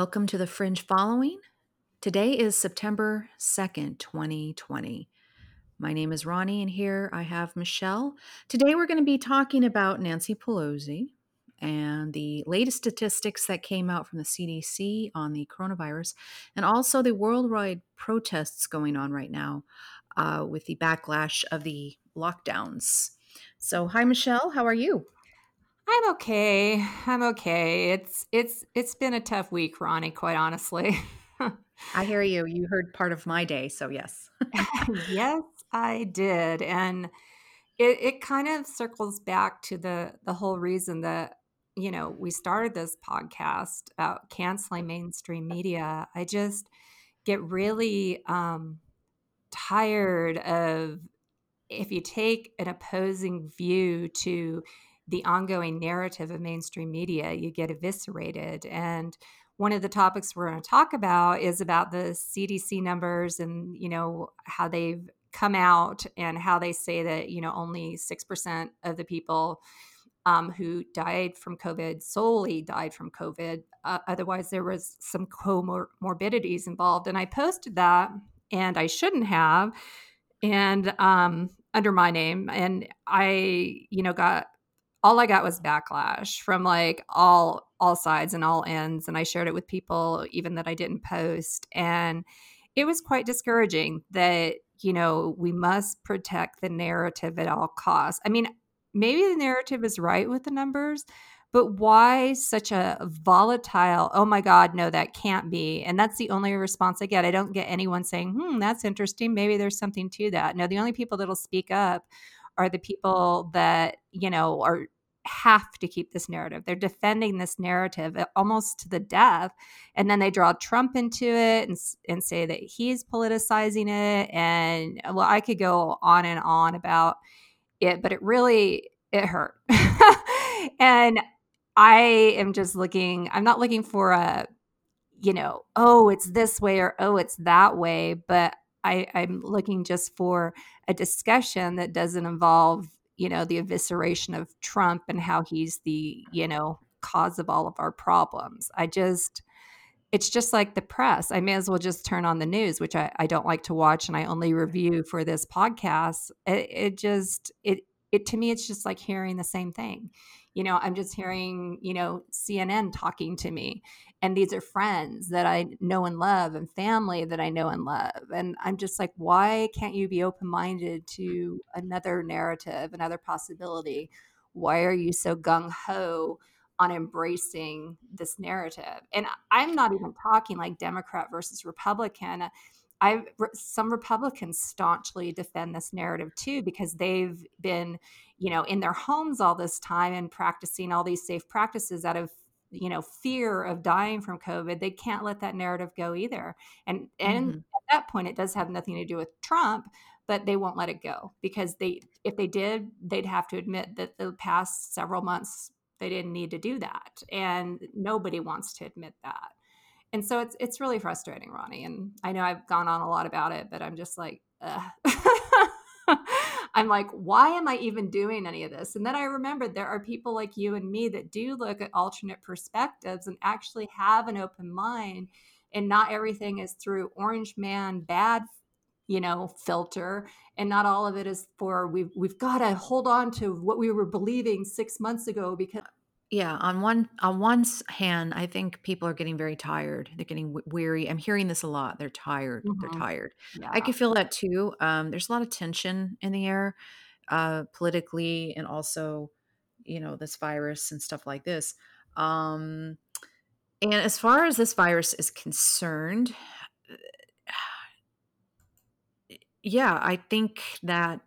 welcome to the Fringe Following. Today is September 2nd, 2020. My name is Ronnie, and here I have Michelle. Today we're going to be talking about Nancy Pelosi and the latest statistics that came out from the CDC on the coronavirus, and also the worldwide protests going on right now uh, with the backlash of the lockdowns. So, hi, Michelle. How are you? I'm okay. I'm okay. It's it's it's been a tough week, Ronnie, quite honestly. I hear you. You heard part of my day, so yes. yes, I did. And it, it kind of circles back to the the whole reason that you know we started this podcast about canceling mainstream media. I just get really um tired of if you take an opposing view to the ongoing narrative of mainstream media, you get eviscerated. And one of the topics we're going to talk about is about the CDC numbers and, you know, how they've come out and how they say that, you know, only 6% of the people um, who died from COVID solely died from COVID. Uh, otherwise, there was some comorbidities involved. And I posted that, and I shouldn't have, and um, under my name. And I, you know, got all I got was backlash from like all all sides and all ends and I shared it with people even that I didn't post and it was quite discouraging that you know we must protect the narrative at all costs. I mean maybe the narrative is right with the numbers but why such a volatile oh my god no that can't be and that's the only response i get. I don't get anyone saying hmm that's interesting. Maybe there's something to that. No the only people that'll speak up are the people that you know are have to keep this narrative. They're defending this narrative uh, almost to the death. And then they draw Trump into it and, and say that he's politicizing it. And well, I could go on and on about it, but it really, it hurt. and I am just looking, I'm not looking for a, you know, oh, it's this way or oh, it's that way. But I, I'm looking just for a discussion that doesn't involve, you know, the evisceration of Trump and how he's the, you know, cause of all of our problems. I just, it's just like the press. I may as well just turn on the news, which I, I don't like to watch and I only review for this podcast. It, it just, it, it to me, it's just like hearing the same thing. You know, I'm just hearing, you know, CNN talking to me and these are friends that I know and love and family that I know and love. And I'm just like, why can't you be open minded to another narrative, another possibility? Why are you so gung ho on embracing this narrative? And I'm not even talking like Democrat versus Republican. I some Republicans staunchly defend this narrative too because they've been, you know, in their homes all this time and practicing all these safe practices out of you know fear of dying from covid. They can't let that narrative go either. And and mm-hmm. at that point it does have nothing to do with trump but they won't let it go because they if they did they'd have to admit that the past several months they didn't need to do that. And nobody wants to admit that and so it's it's really frustrating ronnie and i know i've gone on a lot about it but i'm just like I'm like, why am I even doing any of this? And then I remembered there are people like you and me that do look at alternate perspectives and actually have an open mind. And not everything is through orange man bad you know filter and not all of it is for we've we've got to hold on to what we were believing 6 months ago because yeah on one on one hand i think people are getting very tired they're getting weary i'm hearing this a lot they're tired mm-hmm. they're tired yeah. i can feel that too um, there's a lot of tension in the air uh, politically and also you know this virus and stuff like this um, and as far as this virus is concerned yeah i think that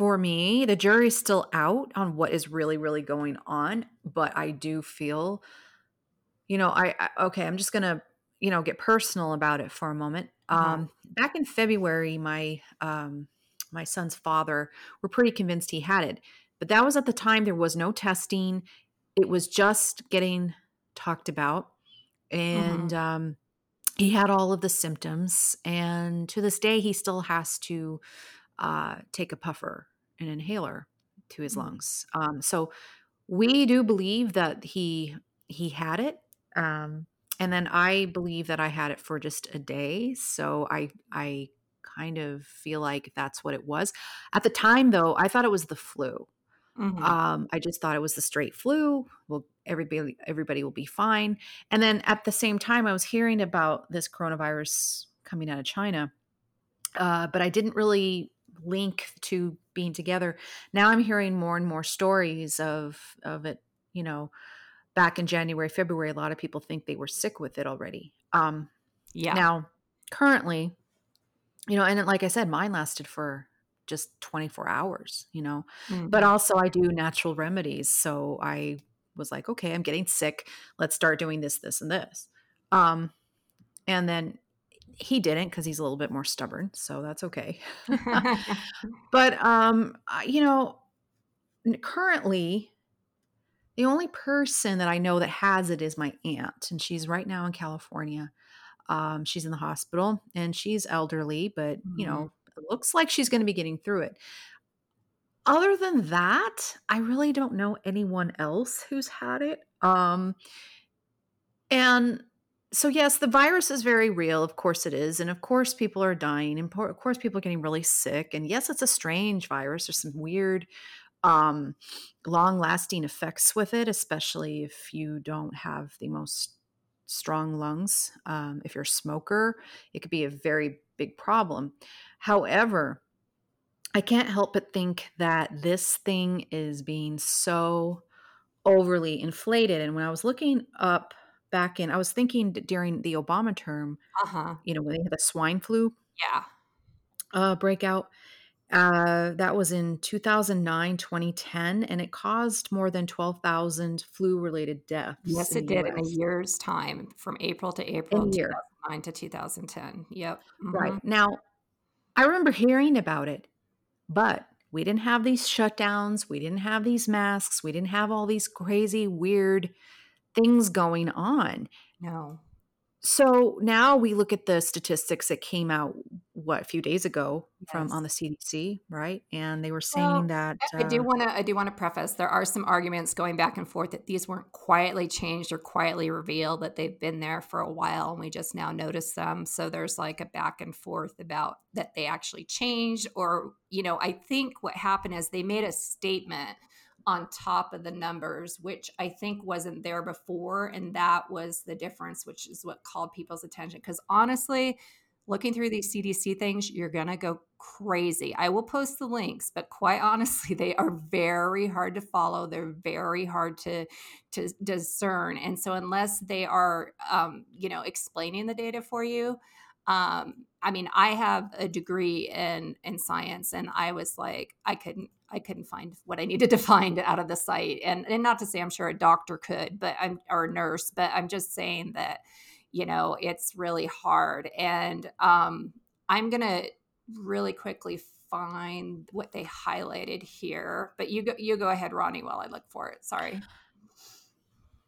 for me, the jury's still out on what is really, really going on, but I do feel, you know, I, I okay, I'm just gonna, you know, get personal about it for a moment. Uh-huh. Um, back in February, my um, my son's father were pretty convinced he had it, but that was at the time there was no testing; it was just getting talked about, and uh-huh. um, he had all of the symptoms. And to this day, he still has to uh, take a puffer an inhaler to his mm. lungs. Um, so we do believe that he he had it. Um, and then I believe that I had it for just a day. So I, I kind of feel like that's what it was. At the time, though, I thought it was the flu. Mhm. Um, I just thought it was the straight flu. Well, everybody everybody will be fine. And then at the same time, I was hearing about this coronavirus coming out of China, uh, but I didn't really link to being together. Now I'm hearing more and more stories of of it. You know, back in January, February, a lot of people think they were sick with it already. Um, Yeah. now, currently, you know, and like I said, mine lasted for just 24 hours. You know, but Mhm. also I do natural remedies. So I was like, okay, I'm getting sick. Let's start doing this, this, and this. Um, and then he didn't because he's a little bit more stubborn. So that's okay. but, um, you know, currently, the only person that I know that has it is my aunt, and she's right now in California. Um, she's in the hospital and she's elderly, but, you Mhm. know, it looks like she's going to be getting through it. Other than that, I really don't know anyone else who's had it. Um, and so, yes, the virus is very real. Of course, it is. And of course, people are dying. And of course, people are getting really sick. And yes, it's a strange virus. There's some weird, um, long lasting effects with it, especially if you don't have the most strong lungs. Um, if you're a smoker, it could be a very big problem. However, I can't help but think that this thing is being so overly inflated. And when I was looking up back in, I was thinking during the Obama term, Uh-huh. you know, when they had the swine flu Yeah. uh, breakout, uh, that was in 2009, 2010, and it caused more than 12,000 flu related deaths Yes, it did in a year's time from April to in April year. 2009 to 2010. Yep. Right. Mhm. Now, I remember hearing about it, but we didn't have these shutdowns. We didn't have these masks. We didn't have all these crazy, weird things going on. No. So now we look at the statistics that came out, what, a few days ago from on the CDC, right? And they were Well, saying that, I I do uh, want to I do want to preface there are some arguments going back and forth that these weren't quietly changed or quietly revealed that they've been there for a while and we just now notice them so there's like a back and forth about that they actually changed or you know I think what happened is they made a statement on top of the numbers which I think wasn't there before and that was the difference which is what called people's attention cuz honestly looking through these CDC things, you're going to go crazy. I will post the links, but quite honestly, they are very hard to follow. They're very hard to to discern. And so unless they are um, you know, explaining the data for you, um, I mean, I have a degree in in science and I was like I couldn't I couldn't find what I needed to find out of the site. And and not to say I'm sure a doctor could, but I'm or a nurse, but I'm just saying that you know it's really hard. And um, i'm to really quickly find what they highlighted here but you go you go ahead ronnie while i look for it. Sorry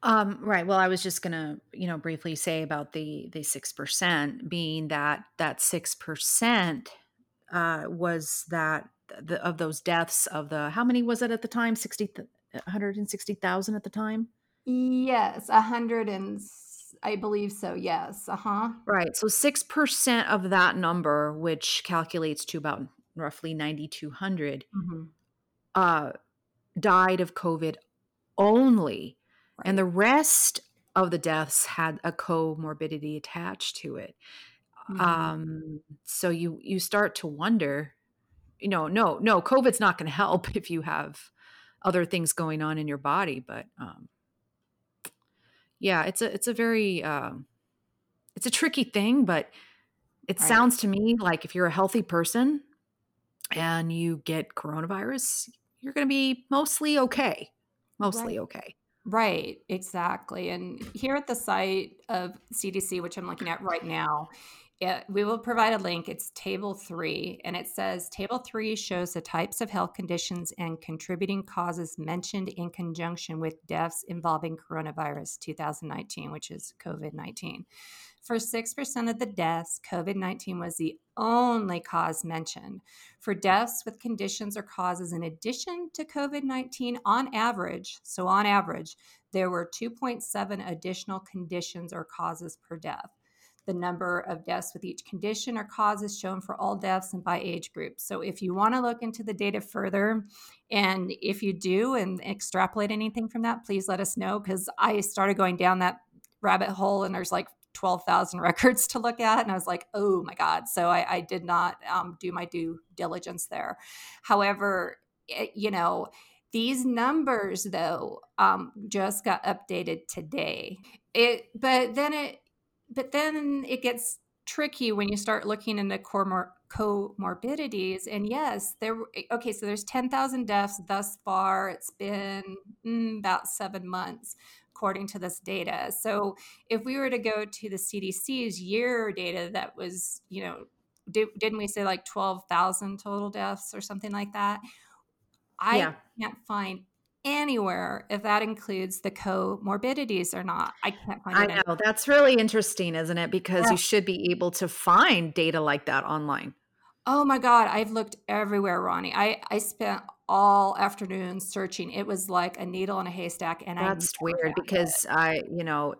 um, right. Well, I was just gonna, you know, briefly say about the the six percent being that that six percent uh, was that the of those deaths of the how many was it at the time? 60, 160,000 at the time. yes a hundred and I believe so yes uh-huh Right. So 6% of that number, which calculates to about roughly 9,200, hmm uh, died of COVID only. And the rest of the deaths had a comorbidity attached to it. hmm Um, so you you start to wonder, you know, no, no, COVID's not going to help if you have other things going on in your body. But um, yeah, it's a it's a very um, it's a tricky thing, but it right sounds to me like if you're a healthy person and you get coronavirus, you're going to be mostly okay. Mostly right okay. Right, exactly. And here at the site of CDC, which I'm looking at right now, it, we will provide a link. It's table three, and it says table three shows the types of health conditions and contributing causes mentioned in conjunction with deaths involving coronavirus 2019, which is COVID 19. For 6% of the deaths, COVID 19 was the only cause mentioned. For deaths with conditions or causes in addition to COVID 19, on average, so on average, there were 2.7 additional conditions or causes per death. The number of deaths with each condition or cause is shown for all deaths and by age group. So, if you want to look into the data further, and if you do and extrapolate anything from that, please let us know because I started going down that rabbit hole and there's like 12,000 records to look at. And I was like, oh my God. So I, I did not um, do my due diligence there. However, it, you know, these numbers though um, just got updated today. It, but then it, but then it gets tricky when you start looking into comor- comorbidities. And yes, there. Okay, so there's 10,000 deaths thus far. It's been mm, about seven months according to this data. So if we were to go to the CDC's year data that was, you know, did, not we say like 12,000 total deaths or something like that? I yeah. can't find anywhere if that includes the comorbidities or not. I can't find it. I know. Anywhere. That's really interesting, isn't it? Because yeah. you should be able to find data like that online. Oh my God. I've looked everywhere, Ronnie. I, I spent all afternoon searching. It was like a needle in a haystack. And that's weird because it. I, you know,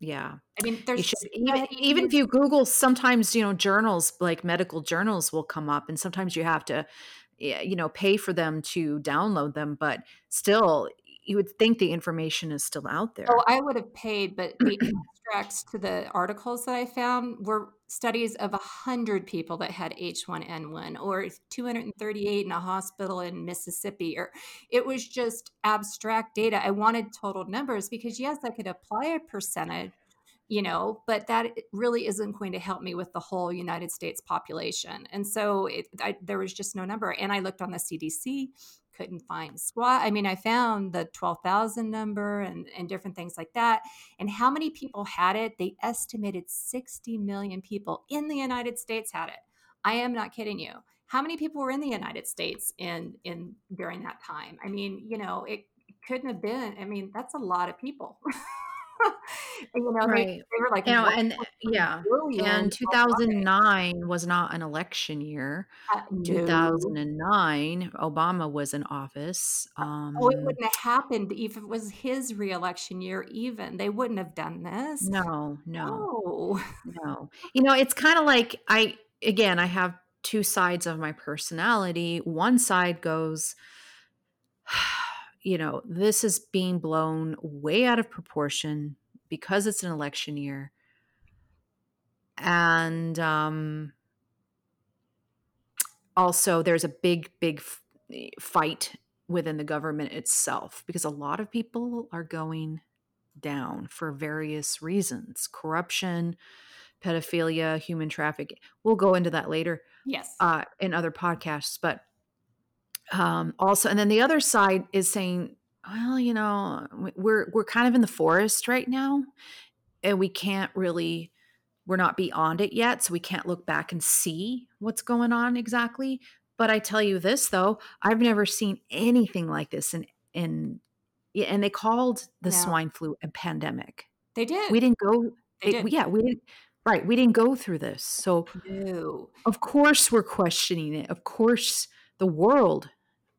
yeah. I mean, there's should, even, even if you Google, sometimes, you know, journals like medical journals will come up and sometimes you have to, you know, pay for them to download them, but still you would think the information is still out oh, there. Oh, I would have paid, but the to the articles that I found were studies of 100 people that had H1N1 or 238 in a hospital in Mississippi or it was just abstract data. I wanted total numbers because yes, I could apply a percentage you know but that really isn't going to help me with the whole united states population and so it, I, there was just no number and i looked on the cdc couldn't find squat. I mean, I found the 12,000 number and, and different things like that. And how many people had it? They estimated 60 million people in the United States had it. I am not kidding you. How many people were in the United States in in during that time? I mean, you know, it couldn't have been. I mean, that's a lot of people. you know, right. they, they were like, you know, and yeah, and 2009 was not an election year. Uh, no. 2009, Obama was in office. Um, oh, it wouldn't have happened if it was his reelection year. Even they wouldn't have done this. No, no, no. You know, it's kind of like I again, I have two sides of my personality. One side goes you know, this is being blown way out of proportion because it's an election year. And um, also, there's a big, big f- fight within the government itself because a lot of people are going down for various reasons corruption, pedophilia, human trafficking. We'll go into that later. Yes. Uh, in other podcasts. But um, also, and then the other side is saying, well, you know, we're we're kind of in the forest right now, and we can't really, we're not beyond it yet, so we can't look back and see what's going on exactly. But I tell you this though, I've never seen anything like this in in and they called the swine flu a pandemic. They did. We didn't go. They did. Yeah, we didn't. Right, we didn't go through this. So, no. of course, we're questioning it. Of course, the world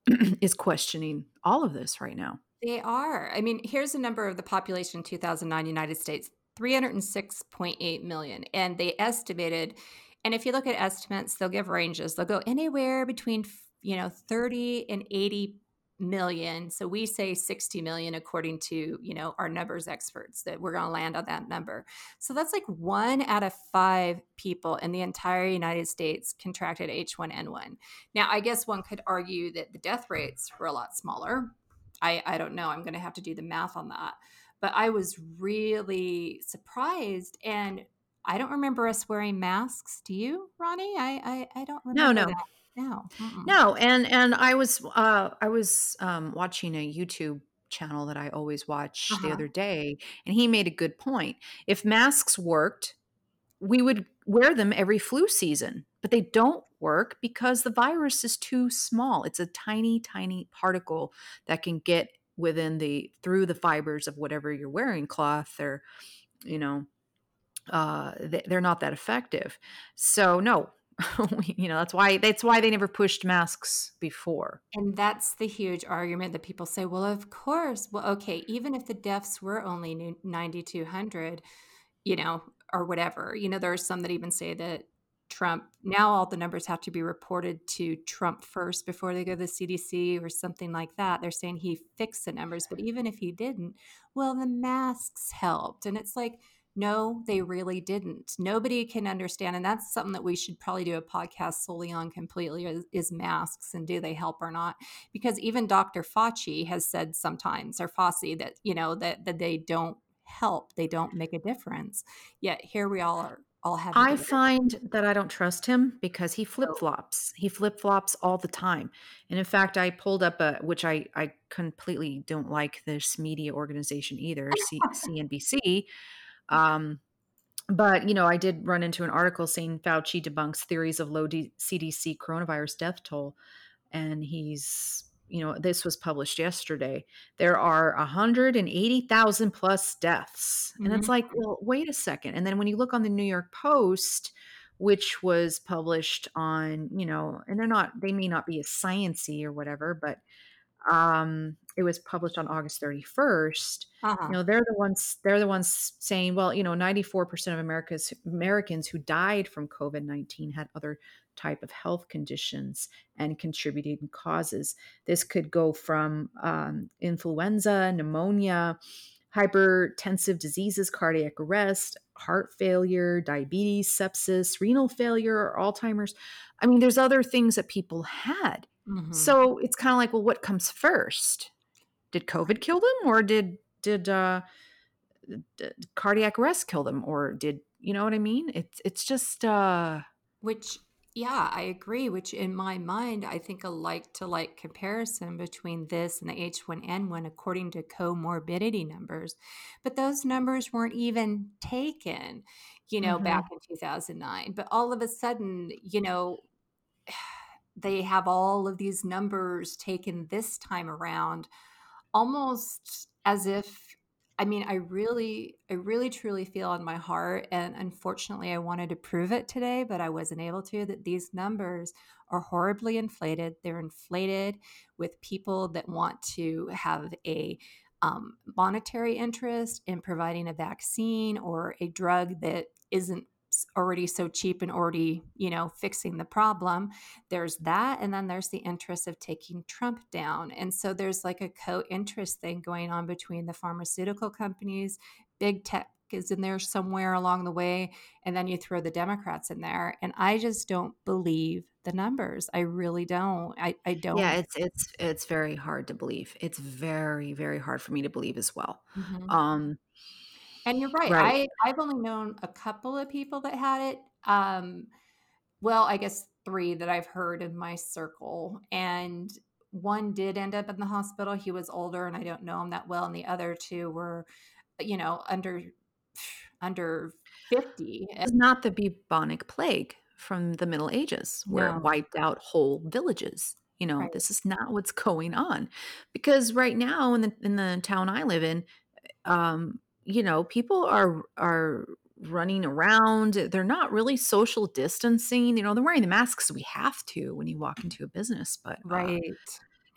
is questioning all of this right now. They are. I mean, here's the number of the population in 2009 United States 306.8 million. And they estimated, and if you look at estimates, they'll give ranges. They'll go anywhere between, you know, 30 and 80 million. So we say 60 million according to, you know, our numbers experts that we're going to land on that number. So that's like one out of five people in the entire United States contracted H1N1. Now, I guess one could argue that the death rates were a lot smaller. I, I don't know. I'm going to have to do the math on that. But I was really surprised and I don't remember us wearing masks. Do you, Ronnie? I I, I don't remember. No, no. That. No. No, and and I was uh I was um watching a YouTube channel that I always watch uh-huh. the other day and he made a good point. If masks worked, we would wear them every flu season, but they don't work because the virus is too small. It's a tiny, tiny particle that can get within the through the fibers of whatever you're wearing, cloth or, you know, uh, they're not that effective. So no, you know that's why that's why they never pushed masks before. And that's the huge argument that people say well of course. Well okay even if the deaths were only 9200 you know or whatever you know there are some that even say that trump now all the numbers have to be reported to trump first before they go to the cdc or something like that. They're saying he fixed the numbers but even if he didn't well the masks helped. And it's like no, they really didn't. Nobody can understand. And that's something that we should probably do a podcast solely on completely is, is, masks and do they help or not? Because even Dr. Fauci has said sometimes, or Fauci, that, you know, that, that they don't help, they don't make a difference. Yet here we all are. I find that I don't trust him because he flip flops. He flip flops all the time. And in fact, I pulled up a, which I, I completely don't like this media organization either, C, CNBC um, but you know, I did run into an article saying Fauci debunks theories of low D- CDC coronavirus death toll, and he's you know this was published yesterday. There are 180,000 plus deaths, and mm-hmm. it's like, well, wait a second. And then when you look on the New York Post, which was published on you know, and they're not they may not be as sciency or whatever, but um, it was published on August 31st. Uh-huh. You know, they're the ones they're the ones saying, well, you know, 94% of America's Americans who died from COVID-19 had other type of health conditions and contributing causes. This could go from um, influenza, pneumonia, hypertensive diseases, cardiac arrest, heart failure, diabetes, sepsis, renal failure, or Alzheimer's. I mean, there's other things that people had. Mm-hmm. So it's kind of like, well, what comes first? Did COVID kill them, or did did uh, did cardiac arrest kill them, or did you know what I mean? It's it's just uh, which yeah, I agree. Which in my mind, I think a like to like comparison between this and the H1N1 according to comorbidity numbers. But those numbers weren't even taken, you know, mm-hmm. back in 2009. But all of a sudden, you know, they have all of these numbers taken this time around almost as if I mean, I really, I really truly feel in my heart, and unfortunately, I wanted to prove it today, but I wasn't able to, that these numbers are horribly inflated. They're inflated with people that want to have a um, monetary interest in providing a vaccine or a drug that isn't already so cheap and already, you know, fixing the problem. There's that. And then there's the interest of taking Trump down. And so there's like a co interest thing going on between the pharmaceutical companies, big tech is in there somewhere along the way. And then you throw the Democrats in there. And I just don't believe the numbers. I really don't. I, I don't. Yeah, it's it's it's very hard to believe. It's very, very hard for me to believe as well. Mm-hmm. Um and you're right. Right. I I've only known a couple of people that had it. Um, well, I guess three that I've heard in my circle, and one did end up in the hospital. He was older, and I don't know him that well, and the other two were, you know, under under fifty. It's not the bubonic plague from the Middle Ages, where it wiped out whole villages. You know, Right. this is not what's going on, because right now in the in the town I live in, um, you know, people are are running around. They're not really social distancing. You know, they're wearing the masks we have to when you walk into a business, but uh, Right.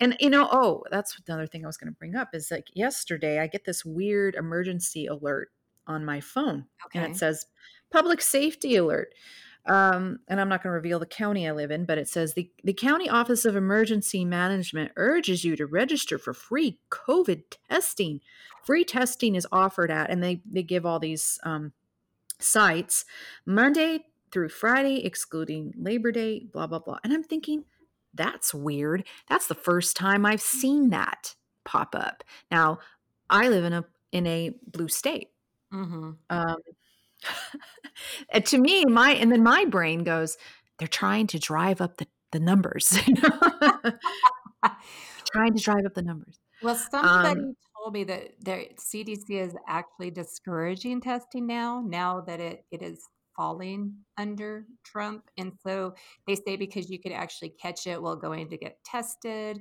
and you know, oh, that's another thing I was going to bring up is like yesterday I get this weird emergency alert on my phone and it says public safety alert. Um, and I'm not going to reveal the county I live in, but it says the, the County Office of Emergency Management urges you to register for free COVID testing. Free testing is offered at, and they, they give all these um, sites Monday through Friday, excluding Labor Day, blah, blah, blah. And I'm thinking, that's weird. That's the first time I've seen that pop up. Now, I live in a in a blue state. Mm-hmm. Um, to me, my and then my brain goes, they're trying to drive up the, the numbers. trying to drive up the numbers. Well, somebody um, told me that the CDC is actually discouraging testing now, now that it, it is falling under Trump. And so they say because you could actually catch it while going to get tested.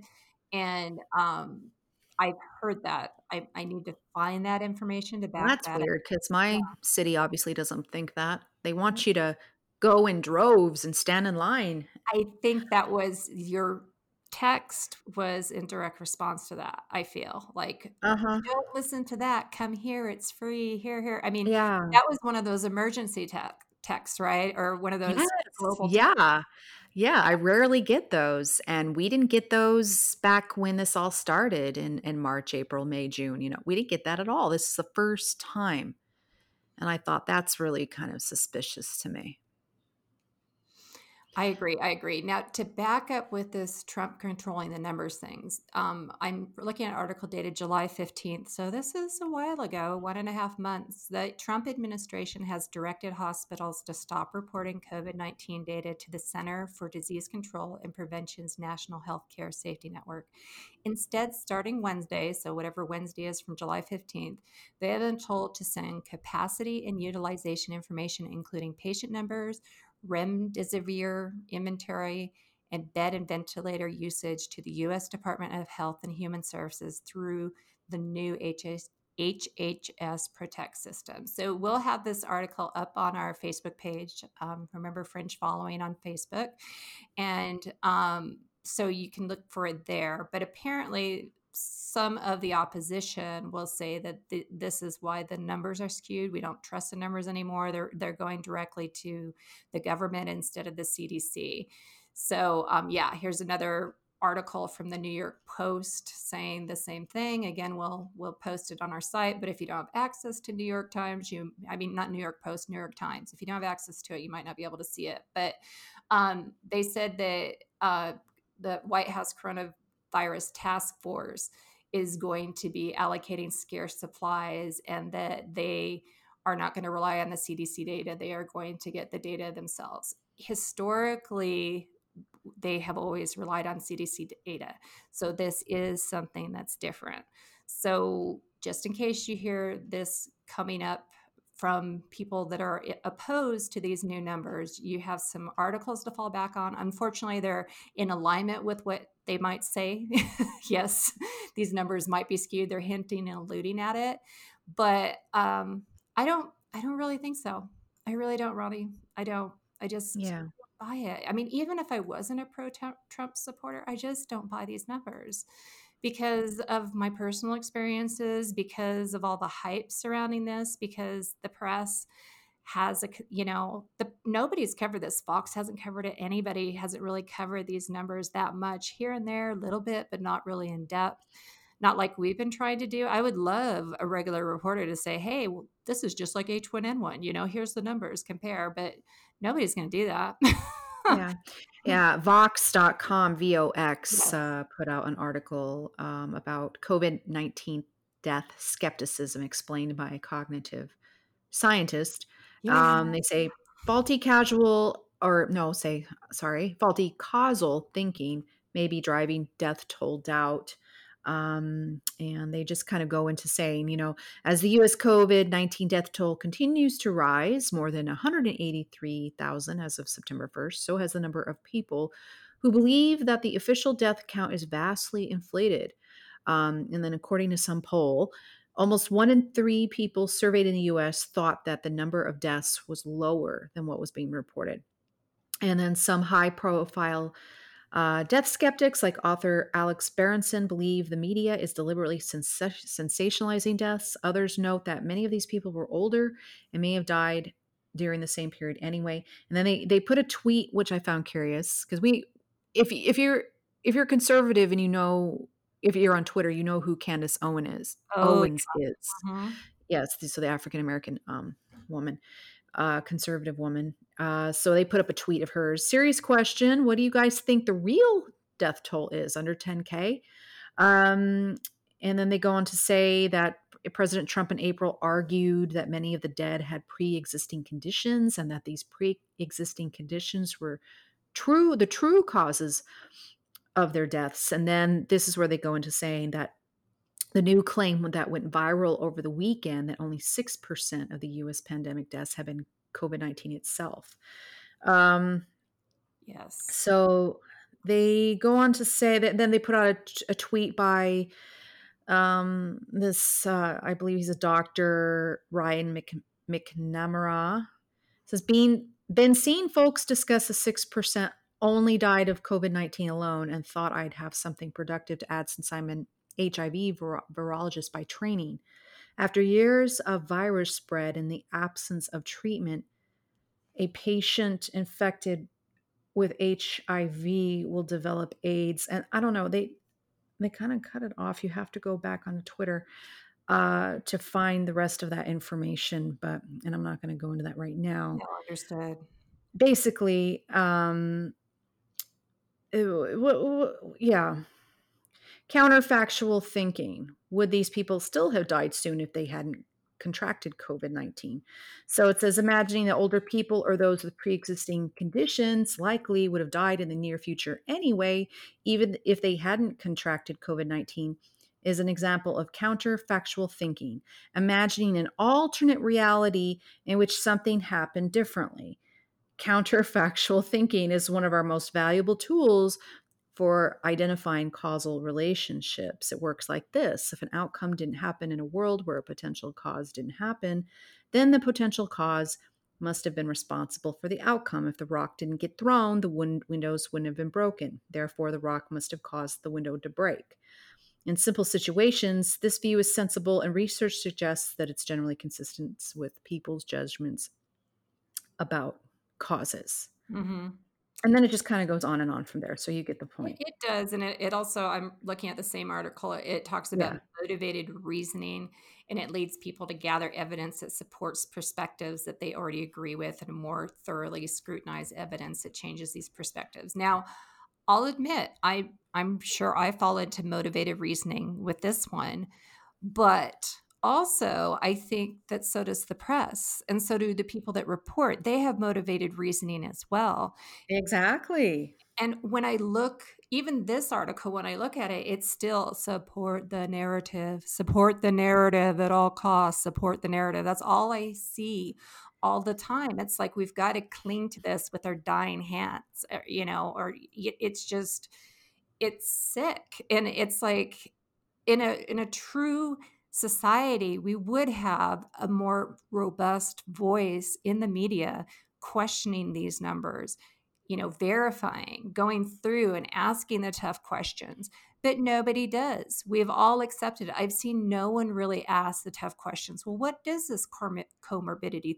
And um, I've heard that. I, I need to find that information to back That's that up. weird because my city obviously doesn't think that. They Mhm. want you to go in droves and stand in line. I think that was your text was in direct response to that. I feel like Uh-huh. don't listen to that. Come here. It's free. Here, here. I mean, Yeah. that was one of those emergency tech texts, right? Or one of those Yes. global texts. Yeah. I rarely get those, and we didn't get those back when this all started in in March, April, May, June, you know, we didn't get that at all. This is the first time, and I thought that's really kind of suspicious to me. I agree. I agree. Now, to back up with this Trump controlling the numbers things, um, I'm looking at article dated July 15th. So this is a while ago, one and a half months. The Trump administration has directed hospitals to stop reporting COVID 19 data to the Center for Disease Control and Prevention's National Healthcare Safety Network. Instead, starting Wednesday, so whatever Wednesday is from July 15th, they have been told to send capacity and utilization information, including patient numbers, remdesivir inventory, and bed and ventilator usage to the U.S. Department of Health and Human Services through the new HS, HHS Protect system. So we'll have this article up on our Facebook page. Um, remember Fringe Following on Facebook. And um, so you can look for it there. But apparently, some of the opposition will say that th- this is why the numbers are skewed. We don't trust the numbers anymore. They're they're going directly to the government instead of the CDC. So um, yeah, here's another article from the New York Post saying the same thing. Again, we'll we'll post it on our site. But if you don't have access to New York Times, you I mean not New York Post, New York Times. If you don't have access to it, you might not be able to see it. But um, they said that uh, the White House coronavirus task force is going to be allocating scarce supplies and that they are not going to rely on the CDC data. They are going to get the data themselves. Historically, they have always relied on CDC data. So this is something that's different. So just in case you hear this coming up from people that are opposed to these new numbers, you have some articles to fall back on. Unfortunately, they're in alignment with what they might say. yes, these numbers might be skewed. They're hinting and alluding at it, but um, I don't. I don't really think so. I really don't, Ronnie. I don't. I just Yeah. buy it. I mean, even if I wasn't a pro Trump supporter, I just don't buy these numbers because of my personal experiences, because of all the hype surrounding this, because the press has a you know the nobody's covered this. Fox hasn't covered it. Anybody hasn't really covered these numbers that much here and there a little bit but not really in depth. Not like we've been trying to do. I would love a regular reporter to say hey well, this is just like h1n1 you know here's the numbers compare but nobody's going to do that. Yeah. Yeah. Vox.com, VOX, uh, put out an article um, about COVID 19 death skepticism explained by a cognitive scientist. yeah Um, they say faulty casual, or no, say, sorry, faulty causal thinking may be driving death toll doubt. Um, and they just kind of go into saying, you know, as the US COVID 19 death toll continues to rise, more than 183,000 as of September 1st, so has the number of people who believe that the official death count is vastly inflated. Um, and then, according to some poll, almost one in three people surveyed in the US thought that the number of deaths was lower than what was being reported. And then some high profile uh, death skeptics, like author Alex Berenson, believe the media is deliberately sens- sensationalizing deaths. Others note that many of these people were older and may have died during the same period anyway. And then they they put a tweet which I found curious because we, if if you're if you're conservative and you know if you're on Twitter, you know who Candace Owen is. oh Owens is mhm. yes, so the African American um, woman, uh, conservative woman. Uh, so they put up a tweet of hers. Serious question: What do you guys think the real death toll is under 10k? Um, and then they go on to say that President Trump in April argued that many of the dead had pre-existing conditions, and that these pre-existing conditions were true, the true causes of their deaths. And then this is where they go into saying that the new claim that went viral over the weekend that only 6% of the US pandemic deaths have been COVID 19 itself. Um, yes. So they go on to say that then they put out a, a tweet by um, this, uh, I believe he's a doctor, Ryan Mc, McNamara. says, being been seeing folks discuss a 6% only died of COVID 19 alone and thought I'd have something productive to add since I'm an HIV vir- virologist by training. After years of virus spread in the absence of treatment, a patient infected with HIV will develop AIDS. And I don't know, they they kind of cut it off. You have to go back on Twitter uh, to find the rest of that information, but and I'm not going to go into that right now. No, understood. Basically, um, it, yeah, counterfactual thinking. Would these people still have died soon if they hadn't contracted COVID 19. So it says, imagining that older people or those with pre existing conditions likely would have died in the near future anyway, even if they hadn't contracted COVID 19, is an example of counterfactual thinking, imagining an alternate reality in which something happened differently. Counterfactual thinking is one of our most valuable tools for identifying causal relationships. It works like this if an outcome didn't happen in a world where a potential cause didn't happen, then the potential cause must have been responsible for the outcome. If the rock didn't get thrown, the win- windows wouldn't have been broken. Therefore, the rock must have caused the window to break. In simple situations, this view is sensible, and research suggests that it's generally consistent with people's judgments about causes. Mm-hmm and then it just kind of goes on and on from there so you get the point it does and it, it also i'm looking at the same article it talks about yeah. motivated reasoning and it leads people to gather evidence that supports perspectives that they already agree with and more thoroughly scrutinize evidence that changes these perspectives now i'll admit i i'm sure i fall into motivated reasoning with this one but also, I think that so does the press and so do the people that report. They have motivated reasoning as well. Exactly. And when I look, even this article, when I look at it, it's still support the narrative, support the narrative at all costs, support the narrative. That's all I see all the time. It's like we've got to cling to this with our dying hands, uh, you know, or it's just, it's sick. And it's like in a, in a true, society, we would have a more robust voice in the media questioning these numbers, you know, verifying, going through and asking the tough questions. But nobody does. We've all accepted. I've seen no one really ask the tough questions. Well, what does this comorbidity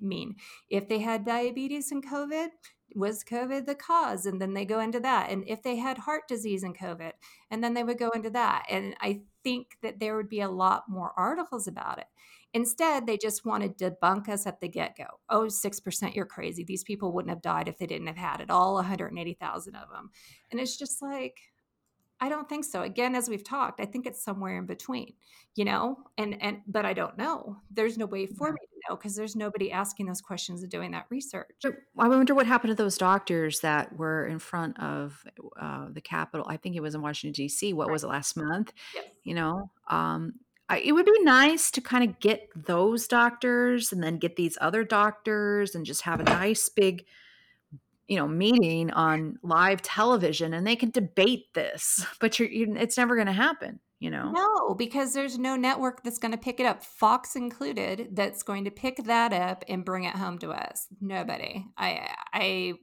mean? If they had diabetes and COVID, was COVID the cause? And then they go into that. And if they had heart disease and COVID, and then they would go into that. And I think that there would be a lot more articles about it. Instead, they just want to debunk us at the get go. Oh, 6%, you're crazy. These people wouldn't have died if they didn't have had it, all 180,000 of them. And it's just like, I don't think so. Again, as we've talked, I think it's somewhere in between, you know, and, and, but I don't know. There's no way for me to know because there's nobody asking those questions and doing that research. I wonder what happened to those doctors that were in front of uh, the Capitol. I think it was in Washington, D.C. What right. was it last month? Yes. You know, um, I, it would be nice to kind of get those doctors and then get these other doctors and just have a nice big you know meeting on live television and they can debate this but you're, you're it's never going to happen you know? No because there's no network that's going to pick it up fox included that's going to pick that up and bring it home to us. Nobody. I i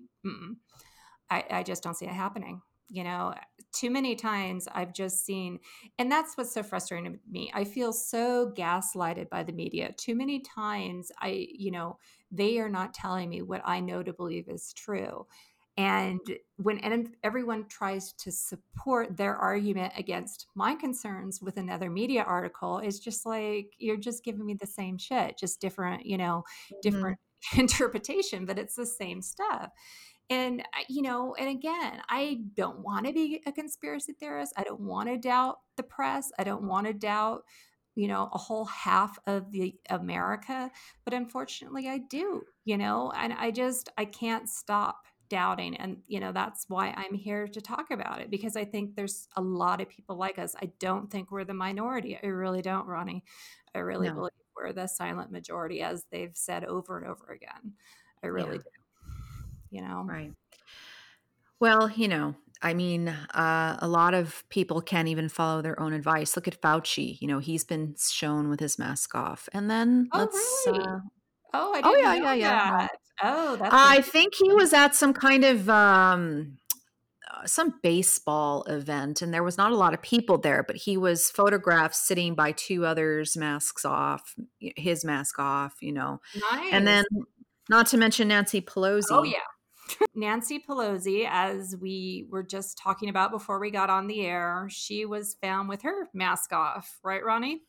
I, I just don't see it happening you know too many times i've just seen and that's what's so frustrating to me i feel so gaslighted by the media too many times i you know they are not telling me what i know to believe is true and when and everyone tries to support their argument against my concerns with another media article it's just like you're just giving me the same shit just different you know mm-hmm. different mm-hmm. interpretation but it's the same stuff and, uh, you know, and again, I don't want to be a conspiracy theorist. I don't want to doubt the press. I don't want to doubt, you know, a whole half of the America. But unfortunately, I do, you know, and I just, I can't stop doubting and you know that's why i'm here to talk about it because i think there's a lot of people like us i don't think we're the minority i really don't ronnie i really no. believe we're the silent majority, as they've said over and over again. I really Yeah. do. You know, Right. Well, you know, I mean, uh, a lot of people can't even follow their own advice. Look at Fauci. You know, he's been shown with his mask off. And then Oh, let's, really? uh, Oh, I oh, didn't yeah, know yeah, yeah. That. Oh, that's I think he was at some kind of um, uh, some baseball event, and there was not a lot of people there, but he was photographed sitting by two others, masks off, his mask off, you know. And then, not to mention Nancy pelosi Oh, yeah. Nancy Pelosi, as we were just talking about before we got on the air, she was found with her mask off, right, Ronnie?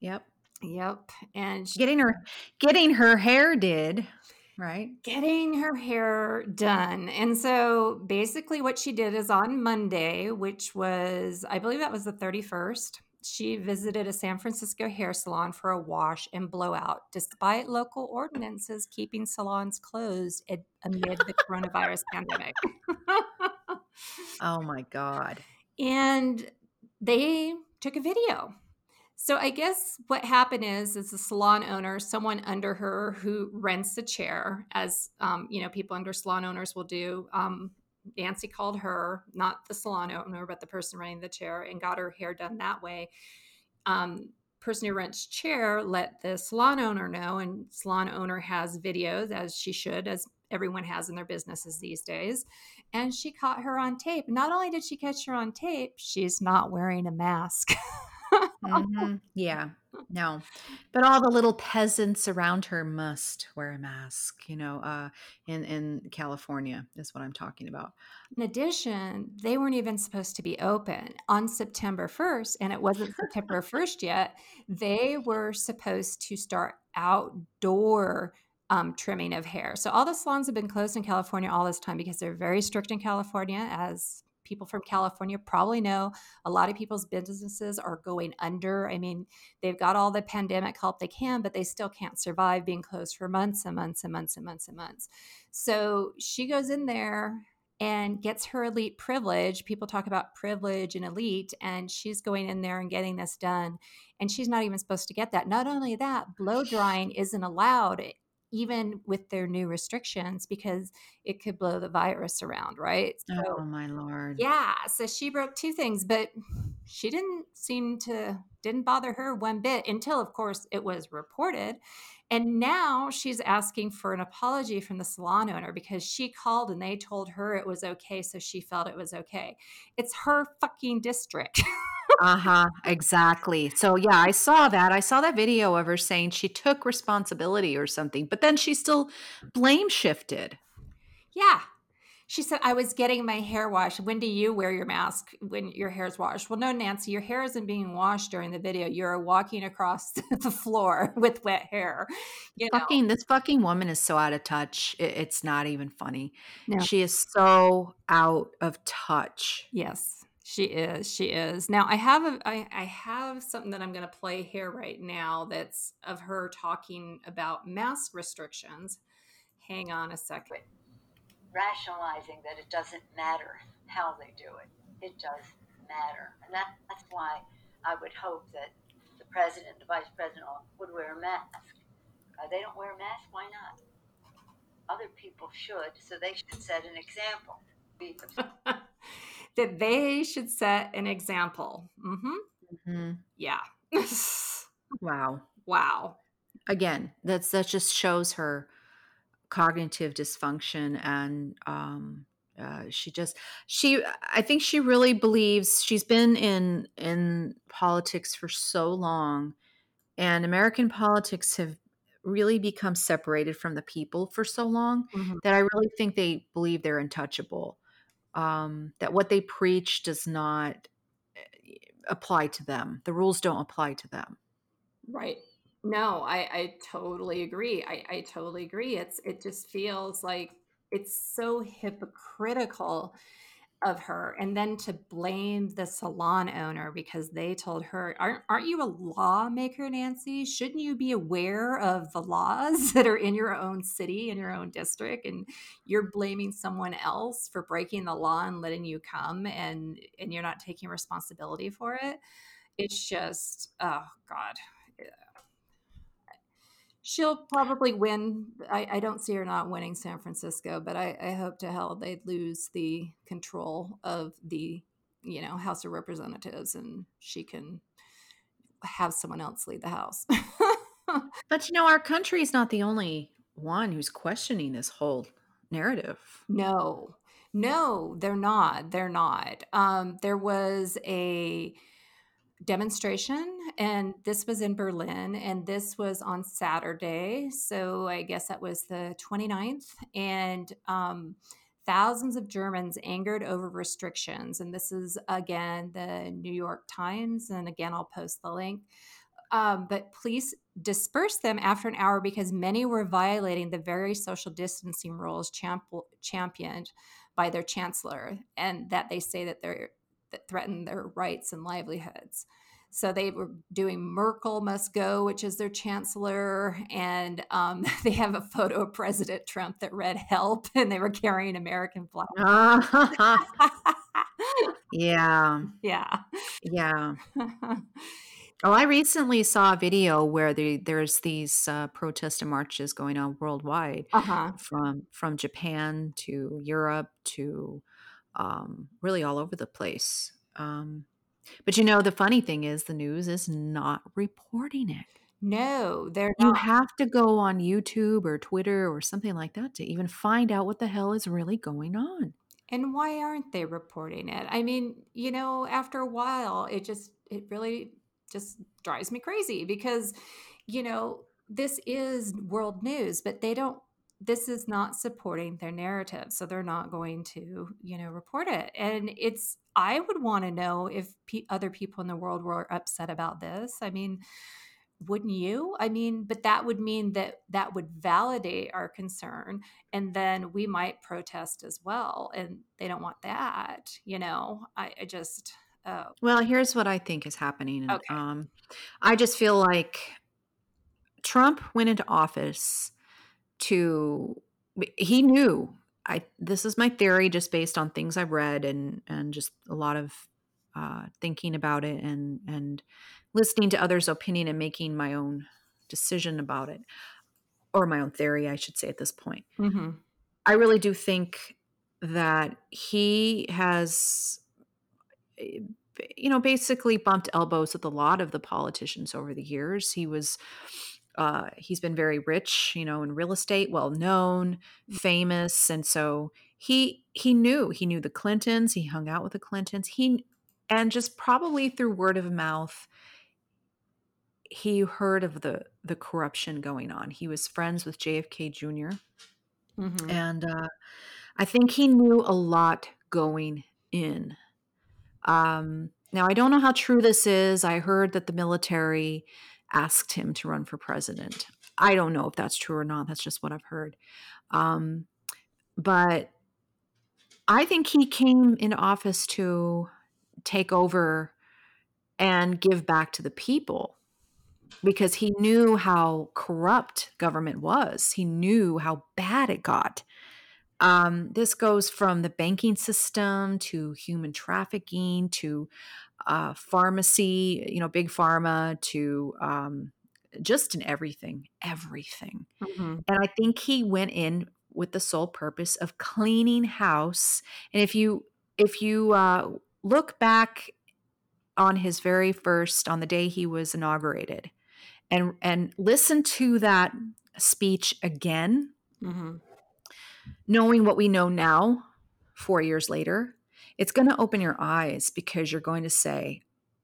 Yep. Yep. And she, Getting her getting her hair did, right? getting her hair done. And so basically, what she did is on Monday, which was, I believe that was the 31st, she visited a San Francisco hair salon for a wash and blowout, despite local ordinances keeping salons closed amid the coronavirus pandemic. Oh my god. and they took a video. So I guess what happened is, is the salon owner, someone under her who rents a chair, as um, you know, people under salon owners will do. Um, Nancy called her, not the salon owner, but the person renting the chair, and got her hair done that way. Um, person who rents chair let the salon owner know, and salon owner has videos, as she should, as everyone has in their businesses these days. And she caught her on tape. Not only did she catch her on tape, she's not wearing a mask. Mhm. Yeah. No. But all the little peasants around her must wear a mask, you know, uh in in California is what I'm talking about. In addition, they weren't even supposed to be open on September 1st, and it wasn't September 1st yet. They were supposed to start outdoor um, trimming of hair. So all the salons have been closed in California all this time because they're very strict in California, as people from California probably know. A lot of people's businesses are going under. I mean, they've got all the pandemic help they can, but they still can't survive being closed for months and months and months and months and months. So she goes in there and gets her elite privilege. People talk about privilege and elite, and she's going in there and getting this done. And she's not even supposed to get that. Not only that, blow drying isn't allowed, even with their new restrictions, because it could blow the virus around, right? Oh my lord. yeah, so she broke two things, but she didn't seem to didn't bother her one bit until of course it was reported. And now she's asking for an apology from the salon owner because she called and they told her it was okay, so she felt it was okay. It's her fucking district. Uh-huh, exactly. So yeah, I saw that. I saw that video of her saying she took responsibility or something, but then she still blame shifted. yeah. She said, I was getting my hair washed. When do you wear your mask when your hair's washed? Well, no, Nancy, your hair isn't being washed during the video. You're walking across the floor with wet hair. You know, Fucking this fucking woman is so out of touch. It, it's not even funny. No. She is so out of touch. Yes, she is. She is. Now I have a I, I have something that I'm going to play here right now that's of her talking about mask restrictions. Hang on a second. Rationalizing that it doesn't matter how they do it. It does matter. And that, that's why I would hope that the president and the vice president would wear a mask. Uh, they don't wear a mask, why not? Other people should, so they should set an example. That they should set an example. hmm Mhm. Yeah. Wow. wow. Again, that's that just shows her cognitive dysfunction and um uh, she just she i think she really believes she's been in in politics for so long and american politics have really become separated from the people for so long Mhm. that i really think they believe they're untouchable um that what they preach does not eh, apply to them the rules don't apply to them Right. No, I, I totally agree. I, I totally agree. It's it just feels like it's so hypocritical of her and then to blame the salon owner because they told her aren't, aren't you a lawmaker nancy shouldn't you be aware of the laws that are in your own city in your own district and you're blaming someone else for breaking the law and letting you come and and you're not taking responsibility for it it's just oh god eh, she'll probably win. I, I, don't see her not winning San Francisco, but I, I hope to hell they'd lose the control of the, you know, House of Representatives and she can have someone else lead the House. but you know, our country is not the only one who's questioning this whole narrative. No, no, they're not. They're not. Um, there was a demonstration and this was in berlin and this was on saturday so i guess that was the 29th and um, thousands of germans angered over restrictions and this is again the new york times and again i'll post the link um, but police dispersed them after an hour because many were violating the very social distancing rules champ- championed by their chancellor and that they say that they're that threaten their rights and livelihoods. So they were doing Merkel must go, which is their chancellor, and um, they have a photo of President Trump that read "Help," and they were carrying American flags. yeah, yeah, yeah. Oh, I recently saw a video where the, there's these uh, protests and marches going on worldwide, uh-huh. from from Japan to Europe to um, really all over the place. Um, but you know, the funny thing is, the news is not reporting it. No, they're you have to go on YouTube or Twitter or something like that to even find out what the hell is really going on. And why aren't they reporting it? I mean, you know, after a while, it just it really just drives me crazy because you know, this is world news, but they don't this is not supporting their narrative so they're not going to you know report it and it's i would want to know if pe- other people in the world were upset about this i mean wouldn't you i mean but that would mean that that would validate our concern and then we might protest as well and they don't want that you know i, I just oh. well here's what i think is happening okay. um i just feel like trump went into office to he knew I this is my theory just based on things I've read and and just a lot of uh, thinking about it and and listening to others' opinion and making my own decision about it or my own theory, I should say at this point. Mm-hmm. I really do think that he has eh, you know basically bumped elbows with a lot of the politicians over the years. He was uh, he's been very rich, you know, in real estate, well known, mm. famous, and so he he knew he knew the Clintons. He hung out with the Clintons. He and just probably through word of mouth, he heard of the the corruption going on. He was friends with JFK junior mm-hmm. and uh, I think he knew a lot going in. Um, now I don't know how true this is. I heard that the military asked him to run for president. I don't know if that's true or not. That's just what I've heard. Um, but I think he came into office to take over and give back to the people because he knew how corrupt government was. He knew how bad it got. Um, this goes from the banking system to human trafficking to uh, pharmacy, you know, big pharma to um, just in everything, everything. Mm-hmm. And I think he went in with the sole purpose of cleaning house. And if you if you uh, look back on his very first on the day he was inaugurated, and and listen to that speech again, mm-hmm. knowing what we know now, four years later, it's going to open your eyes because you're going to say,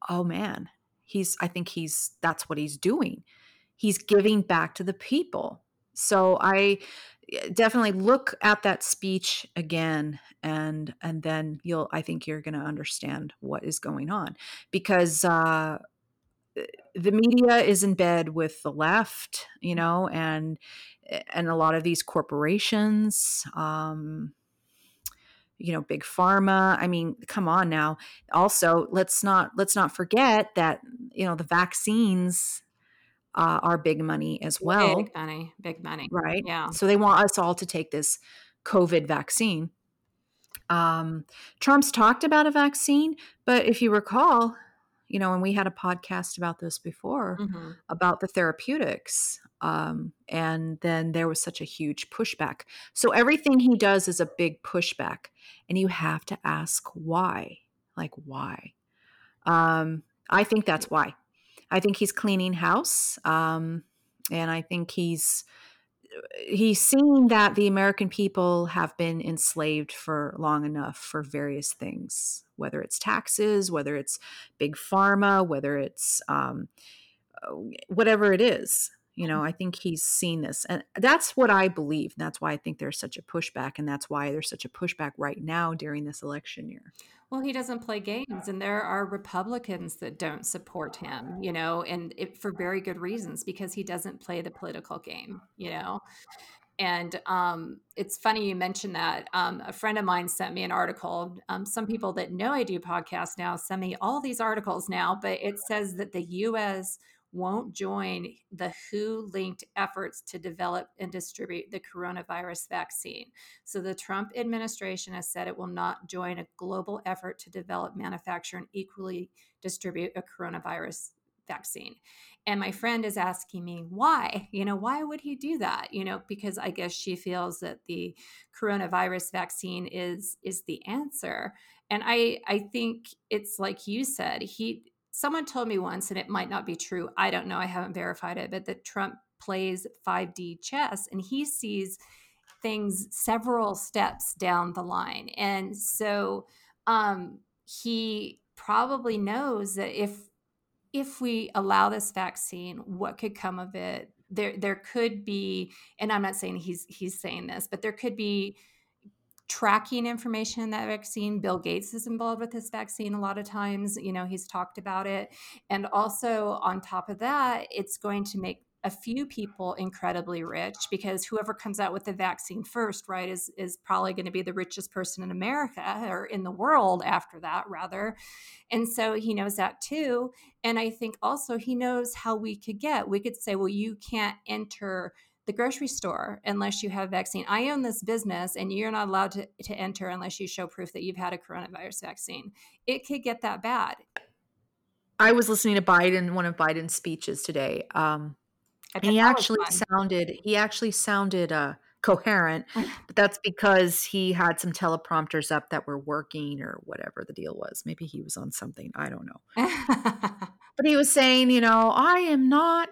oh man, he's, I think he's, that's what he's doing. He's giving back to the people. So I eh, definitely look at that speech again and and then you'll i think you're going to understand what is going on because uh eh, the media is in bed with the left you know and eh, and a lot of these corporations um you know big pharma. I mean come on now. Also let's not let's not forget that you know the vaccines uh, are big money as well. Big money big money. Right? Yeah. So they want us all to take this covid vaccine. Um, trump's talked about a vaccine but if you recall you know, and we had a podcast about this before mm-hmm. about the therapeutics. Um, and then there was such a huge pushback. So everything he does is a big pushback. And you have to ask why. Like, why? Um, I think that's why. I think he's cleaning house. Um, and I think he's he's seen that the American people have been enslaved for long enough for various things, whether it's taxes, whether it's big pharma, whether it's um, uh, whatever it is. You know, mm-hmm. I think he's seen this. And that's what I believe. That's why I think there's such a pushback. And that's why there's such a pushback right now during this election year. Well, he doesn't play games, and there are Republicans that don't support him, you know, and it, for very good reasons because he doesn't play the political game, you know. And um, it's funny you mentioned that. Um, a friend of mine sent me an article. Um, some people that know I do podcasts now send me all these articles now, but it says that the U.S won't join the WHO linked efforts to develop and distribute the coronavirus vaccine. So, the Trump administration has said it will not join a global effort to develop, manufacture, and equally distribute a coronavirus vaccine. And my friend is asking me why, you know, why would he do that? You know, because I guess she feels that the coronavirus vaccine is is the answer. And I I think it's like you said, he someone told me once, and it might not be true. I don't know. I haven't verified it, but that Trump plays 5D chess and he sees things several steps down the line. And so um, he probably knows that if if we allow this vaccine, what could come of it? There there could be, and I'm not saying he's he's saying this, but there could be tracking information in that vaccine. Bill Gates is involved with this vaccine a lot of times. You know, he's talked about it. And also, on top of that, it's going to make a few people incredibly rich because whoever comes out with the vaccine first right is is probably going to be the richest person in america or in the world after that rather and so he knows that too and i think also he knows how we could get we could say well you can't enter the grocery store unless you have vaccine. I own this business and you're not allowed to, to enter unless you show proof that you've had a coronavirus vaccine. It could get that bad. I was listening to Biden, one of Biden's speeches today. Um, and he actually sounded he actually sounded uh, coherent, but that's because he had some teleprompters up that were working or whatever the deal was. Maybe he was on something. I don't know. but he was saying, you know, I am not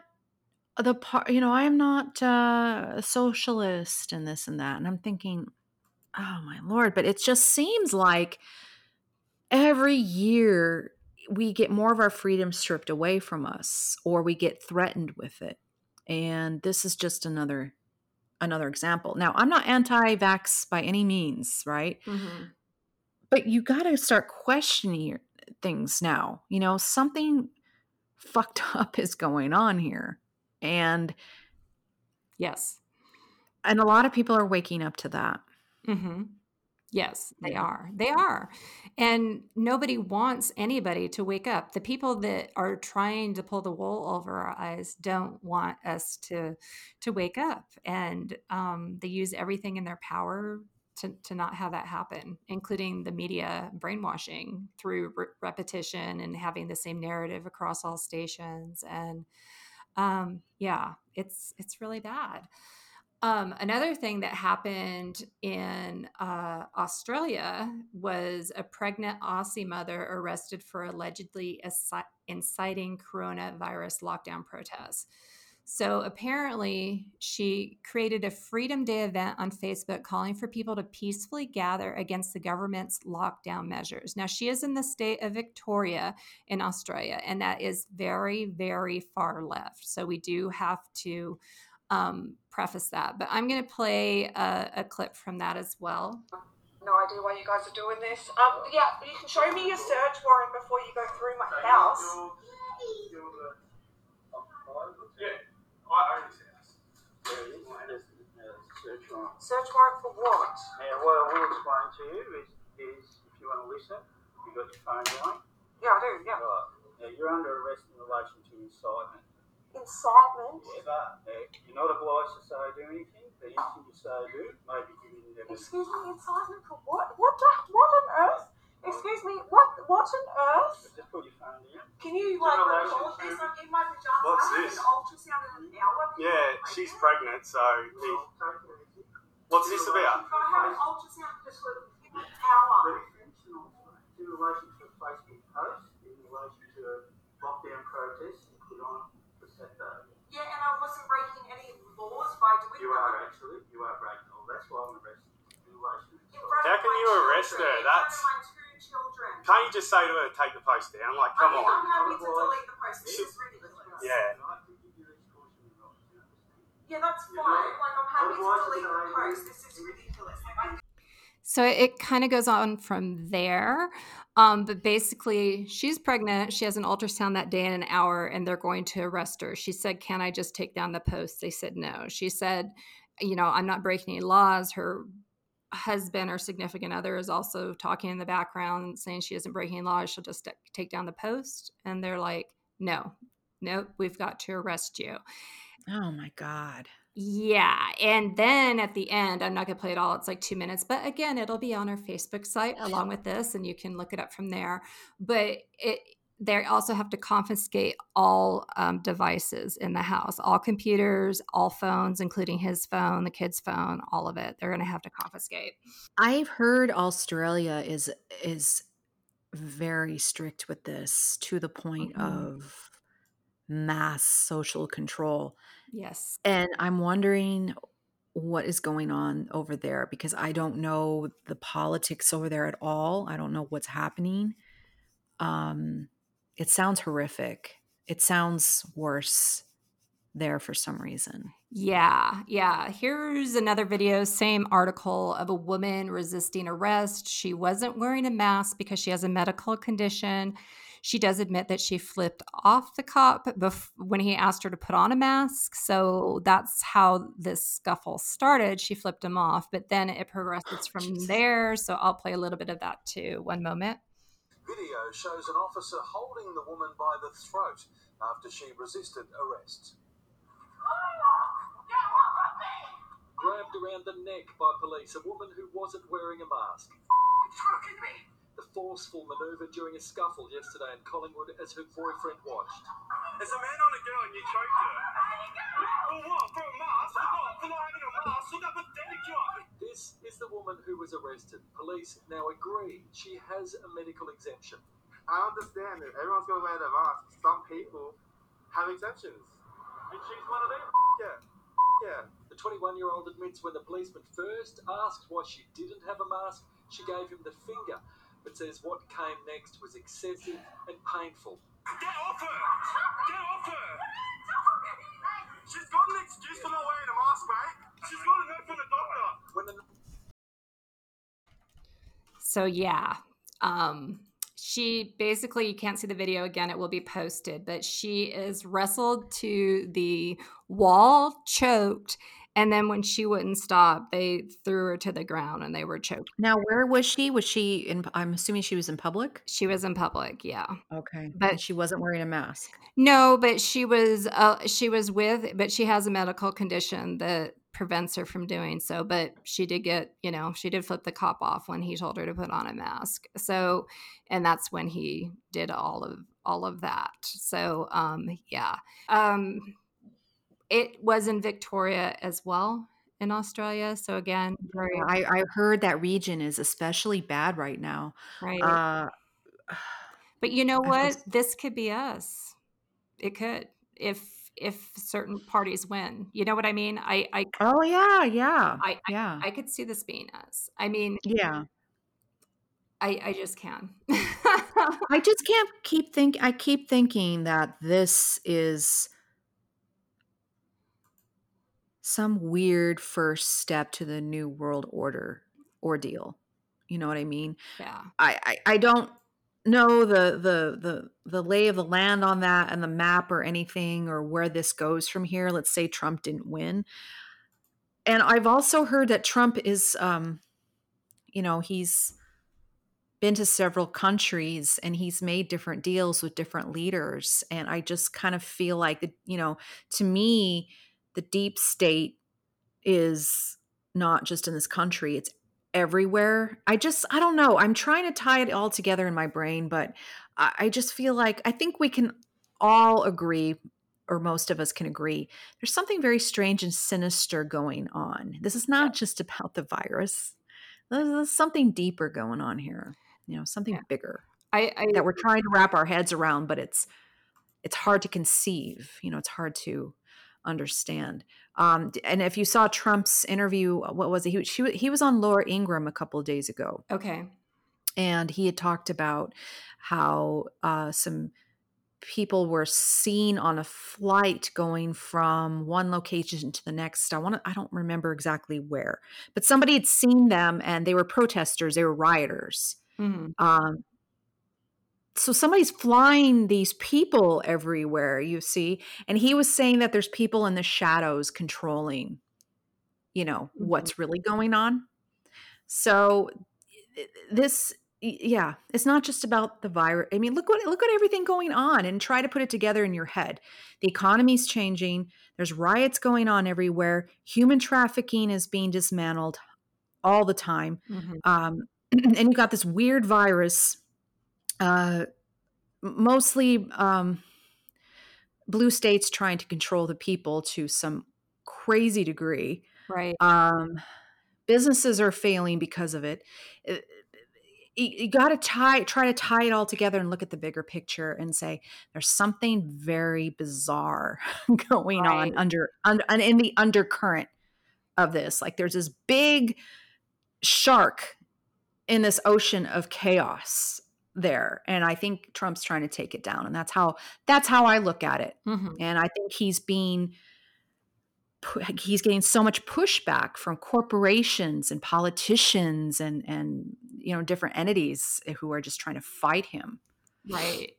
the part you know i'm not uh, a socialist and this and that and i'm thinking oh my lord but it just seems like every year we get more of our freedom stripped away from us or we get threatened with it and this is just another another example. Now i'm not anti-vax by any means right? Mm-hmm. but you got to start questioning things now you know something fucked up is going on here and yes. And a lot of people are waking up to that. Mm-hmm. Yes, they are. They are. And nobody wants anybody to wake up. The people that are trying to pull the wool over our eyes don't want us to to wake up. And um, they use everything in their power to, to not have that happen, including the media brainwashing through re- repetition and having the same narrative across all stations. And um, yeah, it's it's really bad. Um, another thing that happened in uh, Australia was a pregnant Aussie mother arrested for allegedly inciting coronavirus lockdown protests. So apparently, she created a Freedom Day event on Facebook calling for people to peacefully gather against the government's lockdown measures. Now, she is in the state of Victoria in Australia, and that is very, very far left. So we do have to um, preface that. But I'm going to play a, a, clip from that as well. No idea why you guys are doing this. Um, yeah, you can show me your search warrant before you go through my house. I already said this. Uh, search warrant. Search warrant for what? Now, what I will explain to you is, is if you want to listen, you got your phone going. Yeah, I do. Yeah. Right. Now, you're under arrest in relation to incitement. Incitement. Yes. Now, you're not obliged to say do anything, but anything you say do may be given evidence. Excuse me, incitement for what? What? The, what on earth? Excuse me, what? What on earth? Just put your phone down. Can you like record this. to- I'm in my pajamas. What's I this? ultrasound in an hour. Yeah, she's pregnant, so he, what's this about? I had an ultrasound just for an hour. In relation to a Facebook post, in relation to lockdown protests you put on for Saturday. Yeah, and I wasn't breaking any laws by doing You that. are actually, you are breaking all, that's why I'm arrested. In relation to In How can you arrest her? That's- Can't you just say to her, take the post down? Like, come I mean, on. I'm happy to delete the post. This is ridiculous. Yeah. I can give you these cautionary notes, you understand? Yeah, that's fine. Like, I'm happy to delete the post. This is ridiculous. Like, So it kind of goes on from there. Um, but basically, she's pregnant. She has an ultrasound that day in an hour, and they're going to arrest her. She said, Can I just take down the post? They said no. She said, You know, I'm not breaking any laws. Her husband or significant other is also talking in the background saying she isn't breaking laws. She'll just take down the post. And they're like, No, nope, we've got to arrest you. Oh my God. Yeah. And then at the end, I'm not going to play it all. It's like two minutes. But again, it'll be on our Facebook site along with this, and you can look it up from there. But it, they also have to confiscate all um, devices in the house, all computers, all phones, including his phone, the kid's phone, all of it. They're going to have to confiscate. I've heard Australia is is very strict with this to the point Mhm. of mass social control. Yes. And I'm wondering what is going on over there because I don't know the politics over there at all. I don't know what's happening. Um it sounds horrific. It sounds worse there for some reason. Yeah, yeah. Here's another video, same article of a woman resisting arrest. She wasn't wearing a mask because she has a medical condition. She does admit that she flipped off the cop bef- when he asked her to put on a mask. So that's how this scuffle started. She flipped him off, but then it progresses oh, from Jesus. there. So I'll play a little bit of that too. One moment. Video shows an officer holding the woman by the throat after she resisted arrest. Grabbed around the neck by police, a woman who wasn't wearing a mask. The forceful manoeuvre during a scuffle yesterday in Collingwood as her boyfriend watched. There's a man on a girl and you choked her. For what? For a mask? For what? For not having a mask? Look how pathetic you are. This is the woman who was arrested. Police now agree she has a medical exemption. I understand that everyone's gonna wear their mask. Some people have exemptions. And she's one of them. Yeah, yeah. The 21 year old admits when the policeman first asked why she didn't have a mask, she gave him the finger, but says what came next was excessive and painful. Get off her! Get off her! She's got an excuse for not wearing a mask, mate. She's got a note from the doctor. When the So yeah, um, she basically you can't see the video again. It will be posted, but she is wrestled to the wall, choked, and then when she wouldn't stop, they threw her to the ground and they were choked. Now, where was she? Was she in I'm assuming she was in public? She was in public, yeah. Okay. But- But she wasn't wearing a mask. No, but she was uh, she was with, but she has a medical condition that prevents her from doing so. But she did get, you know, she did flip the cop off when he told her to put on a mask. So, and that's when he did all of all of that. So, um, yeah, um, it was in Victoria as well in Australia. So again, very I, I heard that region is especially bad right now. right. Uh, But you know what? was- This could be us. It could if if certain parties win. You know what I mean? I I oh yeah, yeah, I, I, yeah, I could see this being us. I mean, yeah. I I just can. I just can't keep think. I keep thinking that this is some weird first step to the new world order ordeal. You know what I mean? yeah. I, I I don't know the the the the lay of the land on that and the map or anything or where this goes from here. Let's say Trump didn't win. And I've also heard that Trump is um you know, he's been to several countries and he's made different deals with different leaders and I just kind of feel like you know, to me the deep state is not just in this country, it's everywhere. I just, I don't know. I'm trying to tie it all together in my brain, but I, I just feel like I think we can all agree or most of us can agree there's something very strange and sinister going on this is not just about the virus there's, there's something deeper going on here you know something Yeah. bigger I, I that we're trying to wrap our heads around but it's it's hard to conceive you know it's hard to understand um and if you saw trump's interview what was it he, she, he was on laura ingraham a couple of days ago okay. and he had talked about how uh, some people were seen on a flight going from one location to the next. I want to, I don't remember exactly where, but somebody had seen them and they were protesters, they were rioters. Mhm. Um, so somebody's flying these people everywhere, you see, and he was saying that there's people in the shadows controlling, you know, Mhm. what's really going on. So this yeah it's not just about the virus i mean look what look at everything going on and try to put it together in your head the economy's changing there's riots going on everywhere human trafficking is being dismantled all the time Mhm. um, and you've got this weird virus uh, mostly um, blue states trying to control the people to some crazy degree Right. um, businesses are failing because of it. Uh, You, got to tie, try to tie it all together and look at the bigger picture and say there's something very bizarre going Right. on under, under and in the undercurrent of this. Like there's this big shark in this ocean of chaos there, and I think Trump's trying to take it down, and that's how that's how I look at it Mhm. and I think he's being he's getting so much pushback from corporations and politicians and and you know different entities who are just trying to fight him. Right.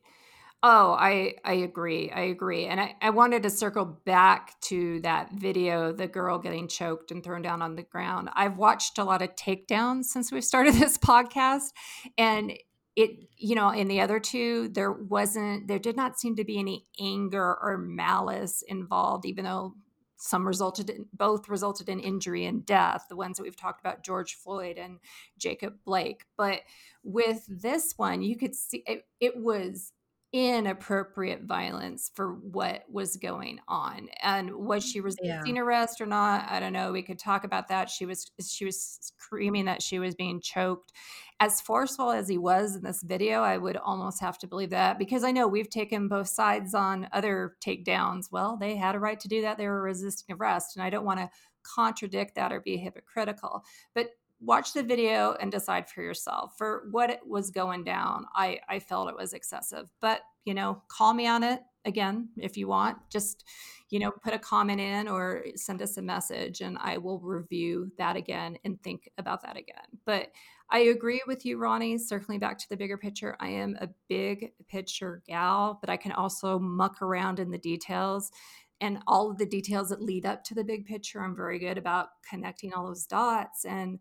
Oh, I I agree. I agree. And I, I wanted to circle back to that video, the girl getting choked and thrown down on the ground. I've watched a lot of takedowns since we've started this podcast. And it, you know, in the other two, there wasn't, there did not seem to be any anger or malice involved, even though some resulted in both resulted in injury and death, the ones that we've talked about, George Floyd and Jacob Blake. But with this one, you could see it, it was inappropriate violence for what was going on and was she mm, resisting arrest or not? I don't know we could talk about that she was she was screaming that she was being choked. As forceful as he was in this video i would almost have to believe that because i know we've taken both sides on other takedowns. Well they had a right to do that they were resisting arrest and i don't want to contradict that or be hypocritical but watch the video and decide for yourself. For what it was going down i i felt it was excessive but you know call me on it again if you want. Just you know put a comment in or send us a message and i will review that again and think about that again. But i agree with you ronnie circling back to the bigger picture i am a big picture gal but i can also muck around in the details and all of the details that lead up to the big picture i'm very good about connecting all those dots and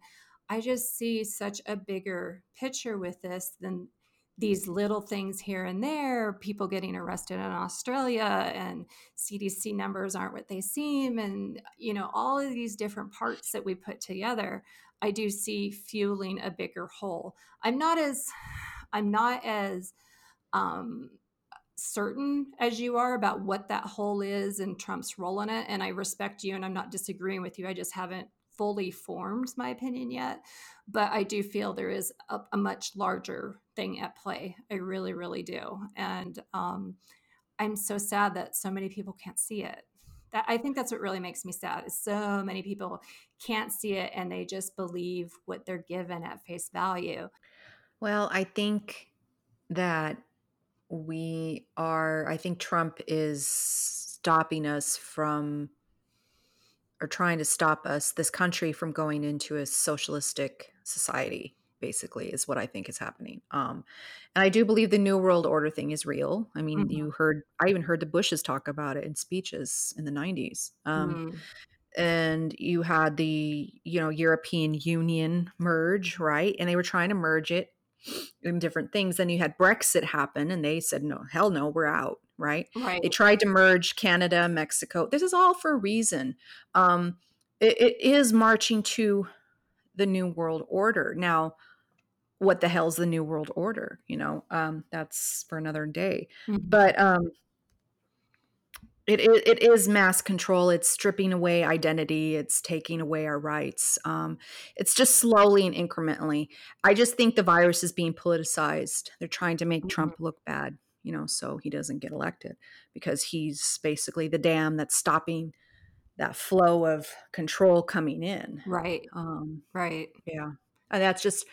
I just see such a bigger picture with this than these little things here and there, people getting arrested in Australia and CDC numbers aren't what they seem. And, you know, all of these different parts that we put together, I do see fueling a bigger whole. I'm not as, I'm not as, um, certain as you are about what that whole is and Trump's role in it. And I respect you and I'm not disagreeing with you. I just haven't fully formed my opinion yet, but I do feel there is a, a much larger thing at play. I really, really do. And um, I'm so sad that so many people can't see it. That I think that's what really makes me sad. Is so many people can't see it and they just believe what they're given at face value. Well, I think that we are I think Trump is stopping us from or trying to stop us, this country, from going into a socialistic society, basically, is what I think is happening. Um, and I do believe the New World Order thing is real. I mean, Mhm. you heard, I even heard the Bushes talk about it in speeches in the 90s. Um, Mm. and you had the you know european union merge right and they were trying to merge it in different things then you had brexit happen and they said no hell no we're out right Right. they tried to merge canada mexico this is all for a reason um it, it is marching to the new world order now what the hell's the new world order you know um that's for another day Mhm. but um It, it, it is mass control. It's stripping away identity. It's taking away our rights. Um, it's just slowly and incrementally. I just think the virus is being politicized. They're trying to make mm-hmm. Trump look bad, you know, so he doesn't get elected because he's basically the dam that's stopping that flow of control coming in. Right. Um, right. Yeah. And that's just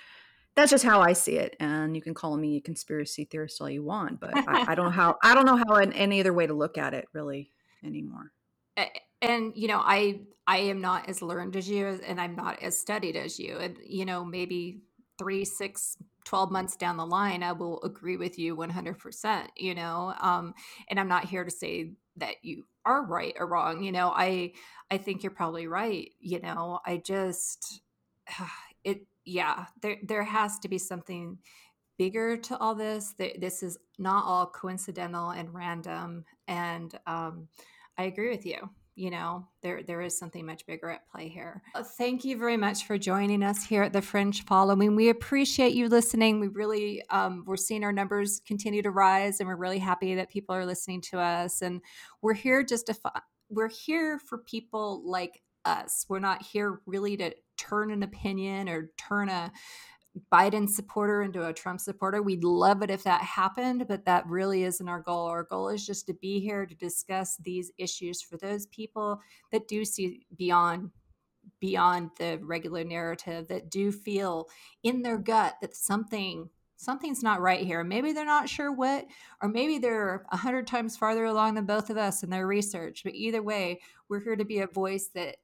that's just how I see it. And you can call me a conspiracy theorist all you want, but I, I don't know how I don't know how in any other way to look at it really anymore. And you know, I I am not as learned as you, and I'm not as studied as you, and you know, maybe three, six, 12 months down the line, I will agree with you 100%, you know, um, and I'm not here to say that you are right or wrong. You know, I, I think you're probably right. You know, I just, it, yeah, there there has to be something bigger to all this. This is not all coincidental and random. And um, I agree with you. You know, there there is something much bigger at play here. Uh, thank you very much for joining us here at the Fringe Following. We appreciate you listening. We really um, we're seeing our numbers continue to rise, and we're really happy that people are listening to us. And we're here just to we're here for people like us. We're not here really to turn an opinion or turn a Biden supporter into a Trump supporter. We'd love it if that happened, but that really isn't our goal. Our goal is just to be here to discuss these issues for those people that do see beyond beyond the regular narrative that do feel in their gut that something something's not right here maybe they're not sure what or maybe they're a hundred times farther along than both of us in their research but either way we're here to be a voice that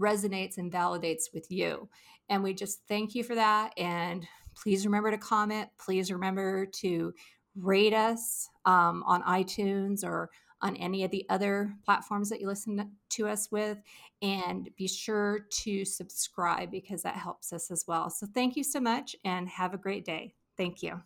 resonates and validates with you. And we just thank you for that. And please remember to comment. Please remember to rate us um, on iTunes or on any of the other platforms that you listen to us with. And be sure to subscribe because that helps us as well. So thank you so much and have a great day. Thank you.